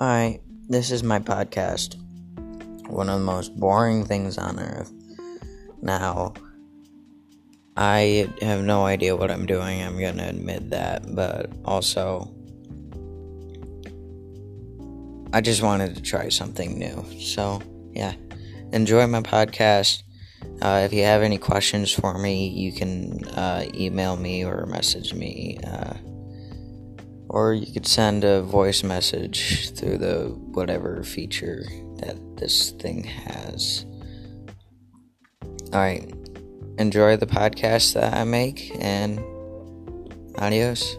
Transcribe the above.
Alright, this is my podcast. One of the most boring things on earth. Now, I have no idea what I'm doing, I'm gonna admit that, but also, I just wanted to try something new. So, yeah, enjoy my podcast. Uh, if you have any questions for me, you can uh, email me or message me. Uh, or you could send a voice message through the whatever feature that this thing has. Alright, enjoy the podcast that I make, and adios.